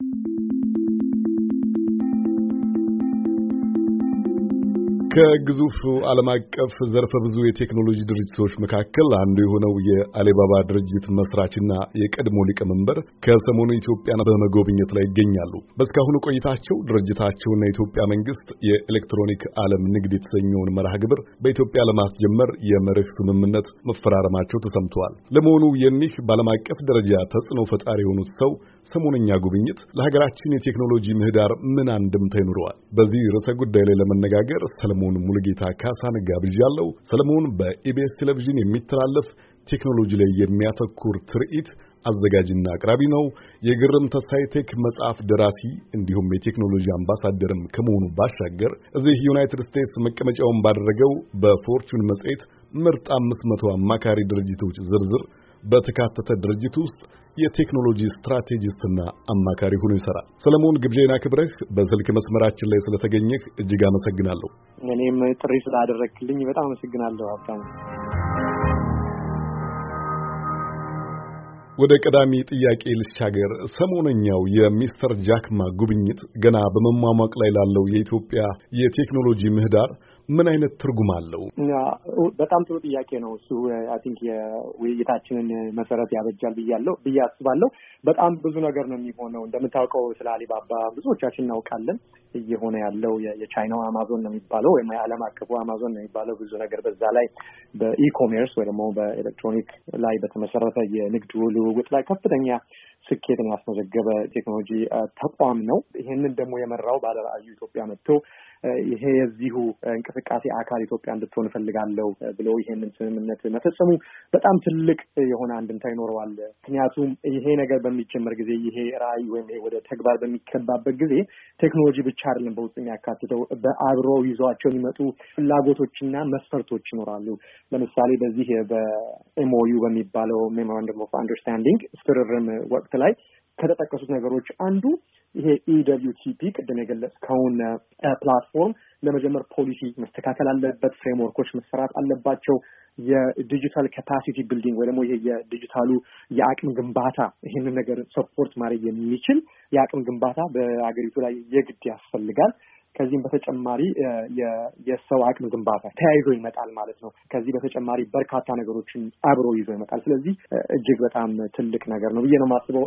Thank you. ከግዙፍ ዓለም አቀፍ ዘርፈ ብዙ የቴክኖሎጂ ድርጅቶች መካከል አንዱ የሆነው የአሊባባ ድርጅት መስራችና የቀድሞ ሊቀመንበር ከሰሞኑ ኢትዮጵያን በመጎብኘት ላይ ይገኛሉ። በእስካሁኑ ቆይታቸው ድርጅታቸውና የኢትዮጵያ መንግስት የኤሌክትሮኒክ ዓለም ንግድ የተሰኘውን መርሃ ግብር በኢትዮጵያ ለማስጀመር የመርህ ስምምነት መፈራረማቸው ተሰምተዋል። ለመሆኑ የኒህ በዓለም አቀፍ ደረጃ ተጽዕኖ ፈጣሪ የሆኑት ሰው ሰሞነኛ ጉብኝት ለሀገራችን የቴክኖሎጂ ምህዳር ምን አንድምታ ይኖረዋል? በዚህ ርዕሰ ጉዳይ ላይ ለመነጋገር ሰለሞን ሙሉጌታ ካሳን ጋብዣለሁ። ሰለሞን በኢቢኤስ ቴሌቪዥን የሚተላለፍ ቴክኖሎጂ ላይ የሚያተኩር ትርኢት አዘጋጅና አቅራቢ ነው። የግሩም ተስፋዬ ቴክ መጽሐፍ ደራሲ እንዲሁም የቴክኖሎጂ አምባሳደርም ከመሆኑ ባሻገር እዚህ ዩናይትድ ስቴትስ መቀመጫውን ባደረገው በፎርቹን መጽሔት ምርጥ አምስት መቶ አማካሪ ድርጅቶች ዝርዝር በተካተተ ድርጅት ውስጥ የቴክኖሎጂ ስትራቴጂስትና አማካሪ ሆኖ ይሰራል። ሰለሞን ግብዣና ክብረህ በስልክ መስመራችን ላይ ስለተገኘህ እጅግ አመሰግናለሁ። እኔም ጥሪ ስላደረግክልኝ በጣም አመሰግናለሁ ሀብታሙ። ወደ ቀዳሚ ጥያቄ ልሻገር። ሰሞነኛው የሚስተር ጃክማ ጉብኝት ገና በመሟሟቅ ላይ ላለው የኢትዮጵያ የቴክኖሎጂ ምህዳር ምን አይነት ትርጉም አለው? በጣም ጥሩ ጥያቄ ነው። እሱ I think የውይይታችንን መሰረት ያበጃል ብያለሁ ብዬ አስባለሁ። በጣም ብዙ ነገር ነው የሚሆነው። እንደምታውቀው ስለ አሊባባ ብዙዎቻችን እናውቃለን። እየሆነ ያለው የቻይናው አማዞን ነው የሚባለው ወይም የዓለም አቀፉ አማዞን ነው የሚባለው ብዙ ነገር በዛ ላይ በ e-commerce ወይ ደግሞ በኤሌክትሮኒክ ላይ በተመሰረተ የንግድ ልውውጥ ላይ ከፍተኛ ስኬትን ያስመዘገበ ቴክኖሎጂ ተቋም ነው። ይሄንን ደግሞ የመራው ባለራዕዩ ኢትዮጵያ መጥቶ ይሄ የዚሁ እንቅስቃሴ አካል ኢትዮጵያ እንድትሆን እፈልጋለሁ ብሎ ይሄንን ስምምነት መፈጸሙ በጣም ትልቅ የሆነ አንድምታ ይኖረዋል። ምክንያቱም ይሄ ነገር በሚጀመር ጊዜ ይሄ ራዕይ ወይም ይሄ ወደ ተግባር በሚገባበት ጊዜ ቴክኖሎጂ ብቻ አይደለም በውስጥ የሚያካትተው በአብሮ ይዟቸው የሚመጡ ፍላጎቶችና መስፈርቶች ይኖራሉ። ለምሳሌ በዚህ በ MOU በሚባለው memorandum of understanding ፍርርም ወቅት ላይ ከተጠቀሱት ነገሮች አንዱ ይሄ eWTP ቅድም የገለጽከውን platform ለመጀመር ፖሊሲ መስተካከል አለበት። framework ኦች መሰራት አለባቸው። የ digital capacity building ወይ ደግሞ ይሄ የዲጂታሉ የአቅም ግንባታ ይህንን ነገር support ማድረግ የሚችል የአቅም ግንባታ በአገሪቱ ላይ የግድ ያስፈልጋል። ከዚህም በተጨማሪ የሰው አቅም ግንባታ ተያይዞ ይመጣል ማለት ነው። ከዚህ በተጨማሪ በርካታ ነገሮችን አብሮ ይዞ ይመጣል። ስለዚህ እጅግ በጣም ትልቅ ነገር ነው ብዬ ነው የማስበው።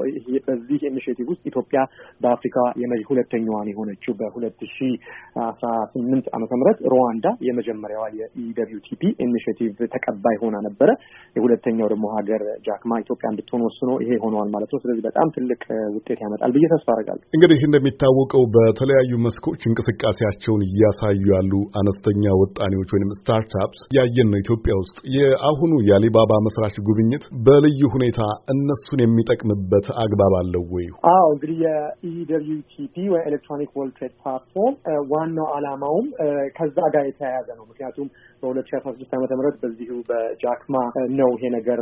በዚህ initiative ውስጥ ኢትዮጵያ በአፍሪካ ሁለተኛዋን የሆነችው በሁለት ሺ አስራ ስምንት ዓመተ ምህረት ሩዋንዳ የመጀመሪያዋ የ eWTP initiative ተቀባይ ሆና ነበረ። የሁለተኛው ደግሞ ሀገር ጃክ ማ ኢትዮጵያ እንድትሆን ወስኖ ይሄ ሆነዋል ማለት ነው። ስለዚህ በጣም ትልቅ ውጤት ያመጣል ብዬ ተስፋ አደርጋለሁ። እንግዲህ እንደሚታወቀው በተለያዩ መስኮች እንቅስቃሴያቸውን እያሳዩ ያሉ አነስተኛ ወጣኔዎች ወይም startups ያየን ነው ኢትዮጵያ ውስጥ። የአሁኑ የአሊባባ መስራች ጉብኝት በልዩ ሁኔታ እነሱን የሚጠቅምበት አግባብ አለው ወይ? አዎ እንግዲህ የ eWTP ወይ electronic world trade platform ዋናው ዓላማውም ከዛ ጋር የተያያዘ ነው። ምክንያቱም በሁለት ሺ አስራ ስድስት ዓመተ ምህረት በዚሁ በጃክ ማ ነው ይሄ ነገር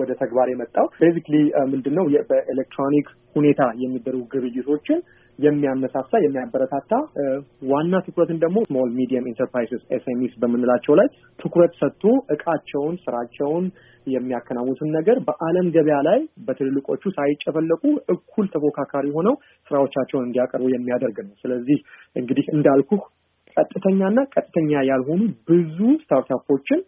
ወደ ተግባር የመጣው። basically ምንድን ነው በኤሌክትሮኒክ ሁኔታ የሚደረጉ ግብይቶችን የሚያነሳሳ የሚያበረታታ ዋና ትኩረትን ደግሞ small medium enterprises SMEs በምንላቸው ላይ ትኩረት ሰጥቶ እቃቸውን፣ ስራቸውን የሚያከናውኑትን ነገር በዓለም ገበያ ላይ በትልልቆቹ ሳይጨፈለቁ እኩል ተፎካካሪ ሆነው ስራዎቻቸውን እንዲያቀርቡ የሚያደርግ ነው። ስለዚህ እንግዲህ እንዳልኩህ ቀጥተኛና ቀጥተኛ ያልሆኑ ብዙ startup ኦችን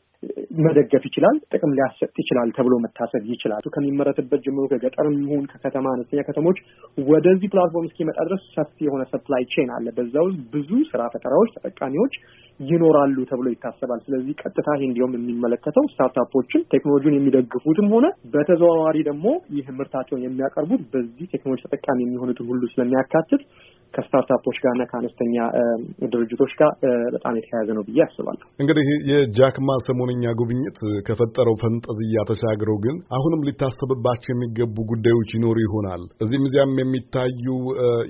መደገፍ ይችላል። ጥቅም ሊያሰጥ ይችላል ተብሎ መታሰብ ይችላል። ከሚመረትበት ጀምሮ ከገጠርም ይሁን ከከተማ አነስተኛ ከተሞች ወደዚህ platform እስኪመጣ ድረስ ሰፊ የሆነ supply chain አለ። በዛ ውስጥ ብዙ ስራ ፈጠራዎች፣ ተጠቃሚዎች ይኖራሉ ተብሎ ይታሰባል። ስለዚህ ቀጥታ ይህ እንዲሁም የሚመለከተው startup ኦችን ቴክኖሎጂውን የሚደግፉትም ሆነ በተዘዋዋሪ ደግሞ ይህ ምርታቸውን የሚያቀርቡት በዚህ ቴክኖሎጂ ተጠቃሚ የሚሆኑትን ሁሉ ስለሚያካትት ከ startup ኦች ጋር እና ከአነስተኛ ድርጅቶች ጋር በጣም የተያያዘ ነው ብዬ አስባለሁ። እንግዲህ የጃክ ማ ሰሞነኛ ጉብኝት ከፈጠረው ፈንጠዝያ ተሻግረው ግን አሁንም ሊታሰብባቸው የሚገቡ ጉዳዮች ይኖሩ ይሆናል። እዚህም እዚያም የሚታዩ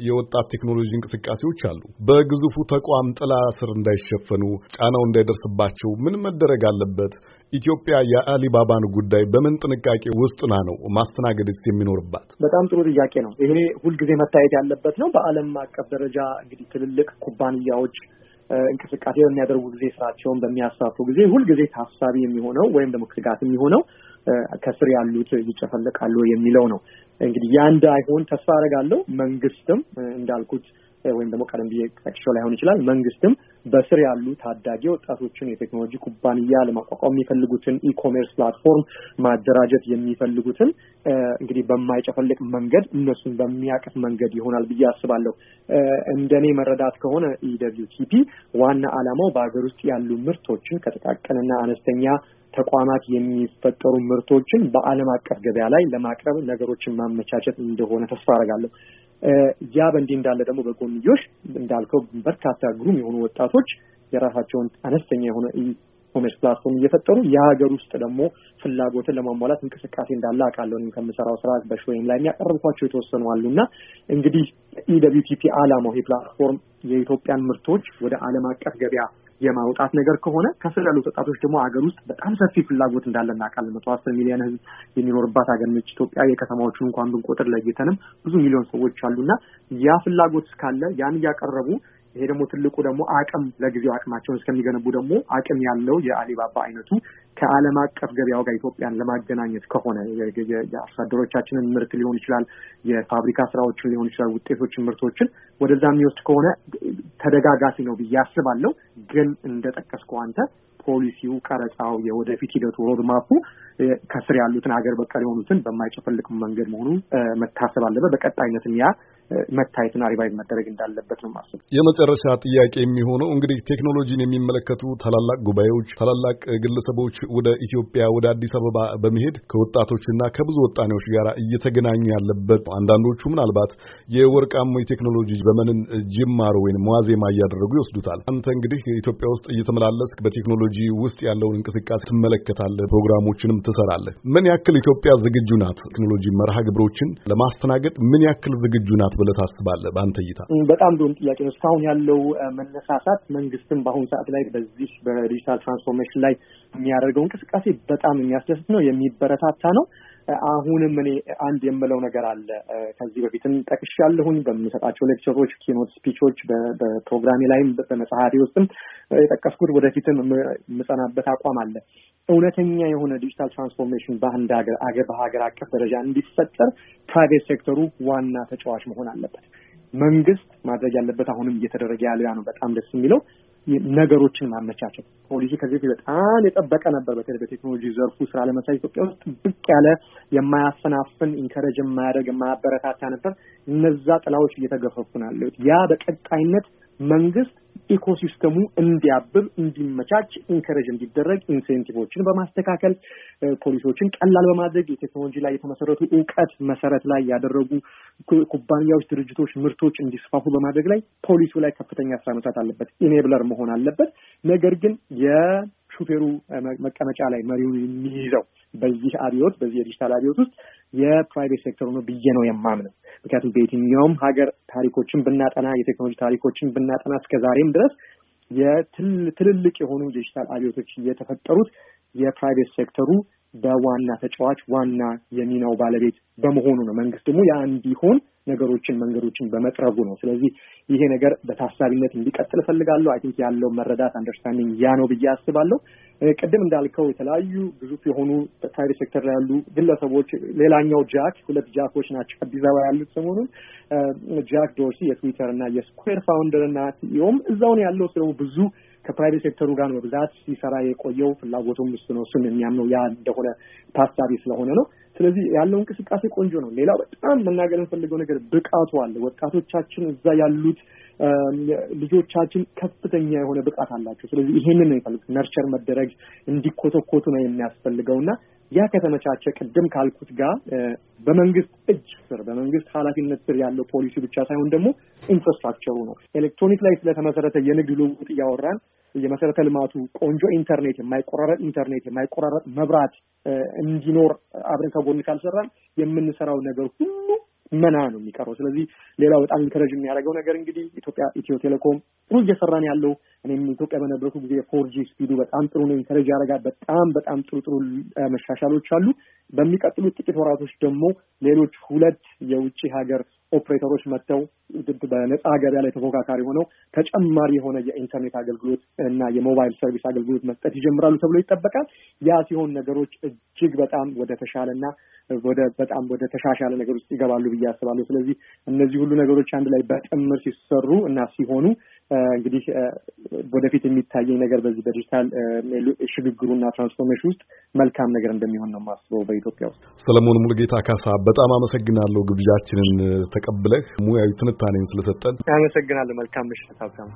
የወጣት ቴክኖሎጂ እንቅስቃሴዎች አሉ። በግዙፉ ተቋም ጥላ ስር እንዳይሸፈኑ፣ ጫናው እንዳይደርስባቸው ምን መደረግ አለበት? ኢትዮጵያ የአሊባባን ጉዳይ በምን ጥንቃቄ ውስጥና ነው ማስተናገድስ የሚኖርባት? በጣም ጥሩ ጥያቄ ነው። ይሄ ሁልጊዜ መታየት ያለበት ነው። በዓለም አቀፍ ደረጃ እንግዲህ ትልልቅ ኩባንያዎች እንቅስቃሴ በሚያደርጉ ጊዜ ስራቸውን በሚያሳፉ ጊዜ ሁልጊዜ ታሳቢ የሚሆነው ወይም ደግሞ ስጋት የሚሆነው ከስር ያሉት ይጨፈለቃሉ የሚለው ነው። እንግዲህ ያ እንዳይሆን ተስፋ አደርጋለሁ። መንግስትም እንዳልኩት ወይም ደግሞ ቀደም ብዬ ጠቅሼው ላይሆን ይችላል። መንግስትም በስር ያሉ ታዳጊ ወጣቶችን የቴክኖሎጂ ኩባንያ ለማቋቋም የሚፈልጉትን e-commerce platform ማደራጀት የሚፈልጉትን እንግዲህ በማይጨፈልቅ መንገድ እነሱን በሚያቅፍ መንገድ ይሆናል ብዬ አስባለሁ። እንደኔ መረዳት ከሆነ eWTP ዋና ዓላማው በሀገር ውስጥ ያሉ ምርቶችን ከጥቃቅንና አነስተኛ ተቋማት የሚፈጠሩ ምርቶችን በዓለም አቀፍ ገበያ ላይ ለማቅረብ ነገሮችን ማመቻቸት እንደሆነ ተስፋ አደርጋለሁ። ያ በእንዲህ እንዳለ ደግሞ በጎንዮሽ እንዳልከው በርካታ ግሩም የሆኑ ወጣቶች የራሳቸውን አነስተኛ የሆነ e-commerce platform እየፈጠሩ የሀገር ውስጥ ደግሞ ፍላጎትን ለማሟላት እንቅስቃሴ እንዳለ አውቃለሁ። ከምሰራው ስራ በ show ዬም ላይ የማቀርባቸው የተወሰኑ አሉ እና እንግዲህ eWTP ዓላማው ይሄ platform የኢትዮጵያን ምርቶች ወደ ዓለም አቀፍ ገበያ የማውጣት ነገር ከሆነ ከስር ያሉት ወጣቶች ደግሞ ሀገር ውስጥ በጣም ሰፊ ፍላጎት እንዳለ እናውቃለን። መቶ አስር ሚሊዮን ሕዝብ የሚኖርባት ሀገር ነች ኢትዮጵያ። የከተማዎቹን እንኳን ብንቆጥር ለይተንም ብዙ ሚሊዮን ሰዎች አሉና ያ ፍላጎት እስካለ ያን እያቀረቡ ይሄ ደግሞ ትልቁ ደግሞ አቅም ለጊዜው አቅማቸውን እስከሚገነቡ ደግሞ አቅም ያለው የአሊባባ አይነቱ ከዓለም አቀፍ ገበያው ጋር ኢትዮጵያን ለማገናኘት ከሆነ የአርሶ አደሮቻችንን ምርት ሊሆን ይችላል፣ የፋብሪካ ስራዎችን ሊሆን ይችላል፣ ውጤቶችን፣ ምርቶችን ወደዛ የሚወስድ ከሆነ ተደጋጋፊ ነው ብዬ አስባለሁ። ግን እንደጠቀስከው አንተ ፖሊሲው፣ ቀረጻው፣ የወደፊት ሂደቱ roadmap ኡ ከስር ያሉትን ሀገር በቀል የሆኑትን በማይጨፈልቅ መንገድ መሆኑ መታሰብ አለበት። በቀጣይነትም ያ መታየትና revive መደረግ እንዳለበት ነው የማስበው። የመጨረሻ ጥያቄ የሚሆነው እንግዲህ ቴክኖሎጂን የሚመለከቱ ታላላቅ ጉባኤዎች፣ ታላላቅ ግለሰቦች ወደ ኢትዮጵያ ወደ አዲስ አበባ በመሄድ ከወጣቶችና ከብዙ ወጣኔዎች ጋር እየተገናኙ ያለበት አንዳንዶቹ ምናልባት የወርቃሙ የቴክኖሎጂ ዘመንን ጅማሮ ወይም ዋዜማ እያደረጉ ይወስዱታል። አንተ እንግዲህ ኢትዮጵያ ውስጥ እየተመላለስክ በቴክኖሎጂ ውስጥ ያለውን እንቅስቃሴ ትመለከታለህ፣ ፕሮግራሞችንም ትሰራለህ። ምን ያክል ኢትዮጵያ ዝግጁ ናት? ቴክኖሎጂ መርሃ ግብሮችን ለማስተናገድ ምን ያክል ዝግጁ ናት ብለህ ታስባለህ? በአንተ እይታ በጣም ጥሩ ጥያቄ ነው። እስካሁን ያለው መነሳሳት መንግስትም በአሁኑ ሰዓት ላይ በዚህ በዲጂታል ትራንስፎርሜሽን ላይ የሚያደርገው እንቅስቃሴ በጣም የሚያስደስት ነው፣ የሚበረታታ ነው። አሁንም እኔ አንድ የምለው ነገር አለ። ከዚህ በፊትም ጠቅሻለሁኝ በምሰጣቸው lecture ኦች፣ keynote speech ኦች፣ በፕሮግራሜ ላይም በመጽሐፌ ውስጥም የጠቀስኩት ወደፊትም የምጸናበት አቋም አለ። እውነተኛ የሆነ digital transformation በአንድ ሀገር በሀገር አቀፍ ደረጃ እንዲፈጠር private sector ኡ ዋና ተጫዋች መሆን አለበት። መንግስት ማድረግ ያለበት አሁንም እየተደረገ ያለው ያ ነው። በጣም ደስ የሚለው ነገሮችን ማመቻቸት ፖሊሲ ከዚህ በፊት በጣም የጠበቀ ነበር። በተለይ በቴክኖሎጂ ዘርፉ ስራ ለመስራት ኢትዮጵያ ውስጥ ብቅ ያለ የማያፈናፍን encourage የማያደርግ የማያበረታታ ነበር። እነዛ ጥላዎች እየተገፈፉ ያሉት። ያ በቀጣይነት መንግስት ecosystem ኡ እንዲያብብ እንዲመቻች encourage እንዲደረግ incentive ኦችን በማስተካከል ፖሊሲዎችን ቀላል በማድረግ የቴክኖሎጂ ላይ የተመሰረቱ እውቀት መሰረት ላይ ያደረጉ ኩባንያዎች፣ ድርጅቶች፣ ምርቶች እንዲስፋፉ በማድረግ ላይ ፖሊሲው ላይ ከፍተኛ ስራ መስራት አለበት። enabler መሆን አለበት። ነገር ግን የሹፌሩ መቀመጫ ላይ መሪውን የሚይዘው በዚህ አብዮት በዚህ የዲጂታል አብዮት ውስጥ የ private sector ኡ ነው ብዬ ነው የማምነው። ምክንያቱም በየትኛውም ሀገር ታሪኮችን ብናጠና የቴክኖሎጂ ታሪኮችን ብናጠና እስከ ዛሬም ድረስ የትልልቅ የሆኑ ዲጂታል አብዮቶች እየተፈጠሩት የ private sector ኡ በዋና ተጫዋች ዋና የሚናው ባለቤት በመሆኑ ነው። መንግስት ደግሞ ያ እንዲሆን ነገሮችን መንገዶችን በመጥረጉ ነው። ስለዚህ ይሄ ነገር በታሳቢነት እንዲቀጥል እፈልጋለሁ። I think ያለው መረዳት understanding ያ ነው ብዬ አስባለሁ። ቅድም እንዳልከው የተለያዩ ግዙፍ የሆኑ private sector ላይ ያሉ ግለሰቦች፣ ሌላኛው ጃክ ሁለት ጃኮች ናቸው አዲስ አበባ ያሉት ሰሞኑን ጃክ ዶርሲ የትዊተር እና የስኩዌር founder እና CEO ም እዛው ነው ያለው። ስለ ብዙ ከ private sector ኡ ጋር በብዛት ሲሰራ የቆየው ፍላጎቱም እሱ ነው። እሱም የሚያምነው ያ እንደሆነ ታሳቢ ስለሆነ ነው። ስለዚህ ያለው እንቅስቃሴ ቆንጆ ነው። ሌላው በጣም መናገር የምፈልገው ነገር ብቃቱ አለ። ወጣቶቻችን እዛ ያሉት ልጆቻችን ከፍተኛ የሆነ ብቃት አላቸው። ስለዚህ ይሄንን ነው የሚፈልጉት፣ nurture መደረግ እንዲኮተኮቱ ነው የሚያስፈልገው እና ያ ከተመቻቸ ቅድም ካልኩት ጋር በመንግስት እጅ ስር በመንግስት ኃላፊነት ስር ያለው ፖሊሲ ብቻ ሳይሆን ደግሞ infrastructure ኡ ነው። ኤሌክትሮኒክ ላይ ስለተመሰረተ የንግድ ልውውጥ እያወራን የመሰረተ ልማቱ ቆንጆ ኢንተርኔት፣ የማይቆራረጥ ኢንተርኔት፣ የማይቆራረጥ መብራት እንዲኖር አብረን ከጎን ካልሰራን የምንሰራው ነገር ሁሉ መና ነው የሚቀረው። ስለዚህ ሌላው በጣም encourage የሚያደርገው ነገር እንግዲህ ኢትዮጵያ ኢትዮ ቴሌኮም ጥሩ እየሰራን ያለው እኔም ኢትዮጵያ በነበርኩ ጊዜ 4G speed ኡ በጣም ጥሩ ነው፣ encourage ያደርጋል። በጣም በጣም ጥሩ ጥሩ መሻሻሎች አሉ። በሚቀጥሉት ጥቂት ወራቶች ደግሞ ሌሎች ሁለት የውጭ ሀገር ኦፕሬተሮች መጥተው በነፃ ገበያ ላይ ተፎካካሪ ሆነው ተጨማሪ የሆነ የኢንተርኔት አገልግሎት እና የ mobile service አገልግሎት መስጠት ይጀምራሉ ተብሎ ይጠበቃል። ያ ሲሆን ነገሮች እጅግ በጣም ወደ ተሻለና ወደ በጣም ወደ ተሻሻለ ነገር ውስጥ ይገባሉ ብዬ አስባለሁ። ስለዚህ እነዚህ ሁሉ ነገሮች አንድ ላይ በጥምር ሲሰሩ እና ሲሆኑ እንግዲህ ወደፊት የሚታየኝ ነገር በዚህ በዲጂታል ሽግግሩና ትራንስፎርሜሽን ውስጥ መልካም ነገር እንደሚሆን ነው የማስበው በኢትዮጵያ ውስጥ። ሰለሞን ሙሉጌታ ካሳ በጣም አመሰግናለሁ ግብዣችንን ተቀብለህ ሙያዊ ትንታኔን ስለሰጠን አመሰግናለሁ። መልካም ምሽት ሀብታሙ።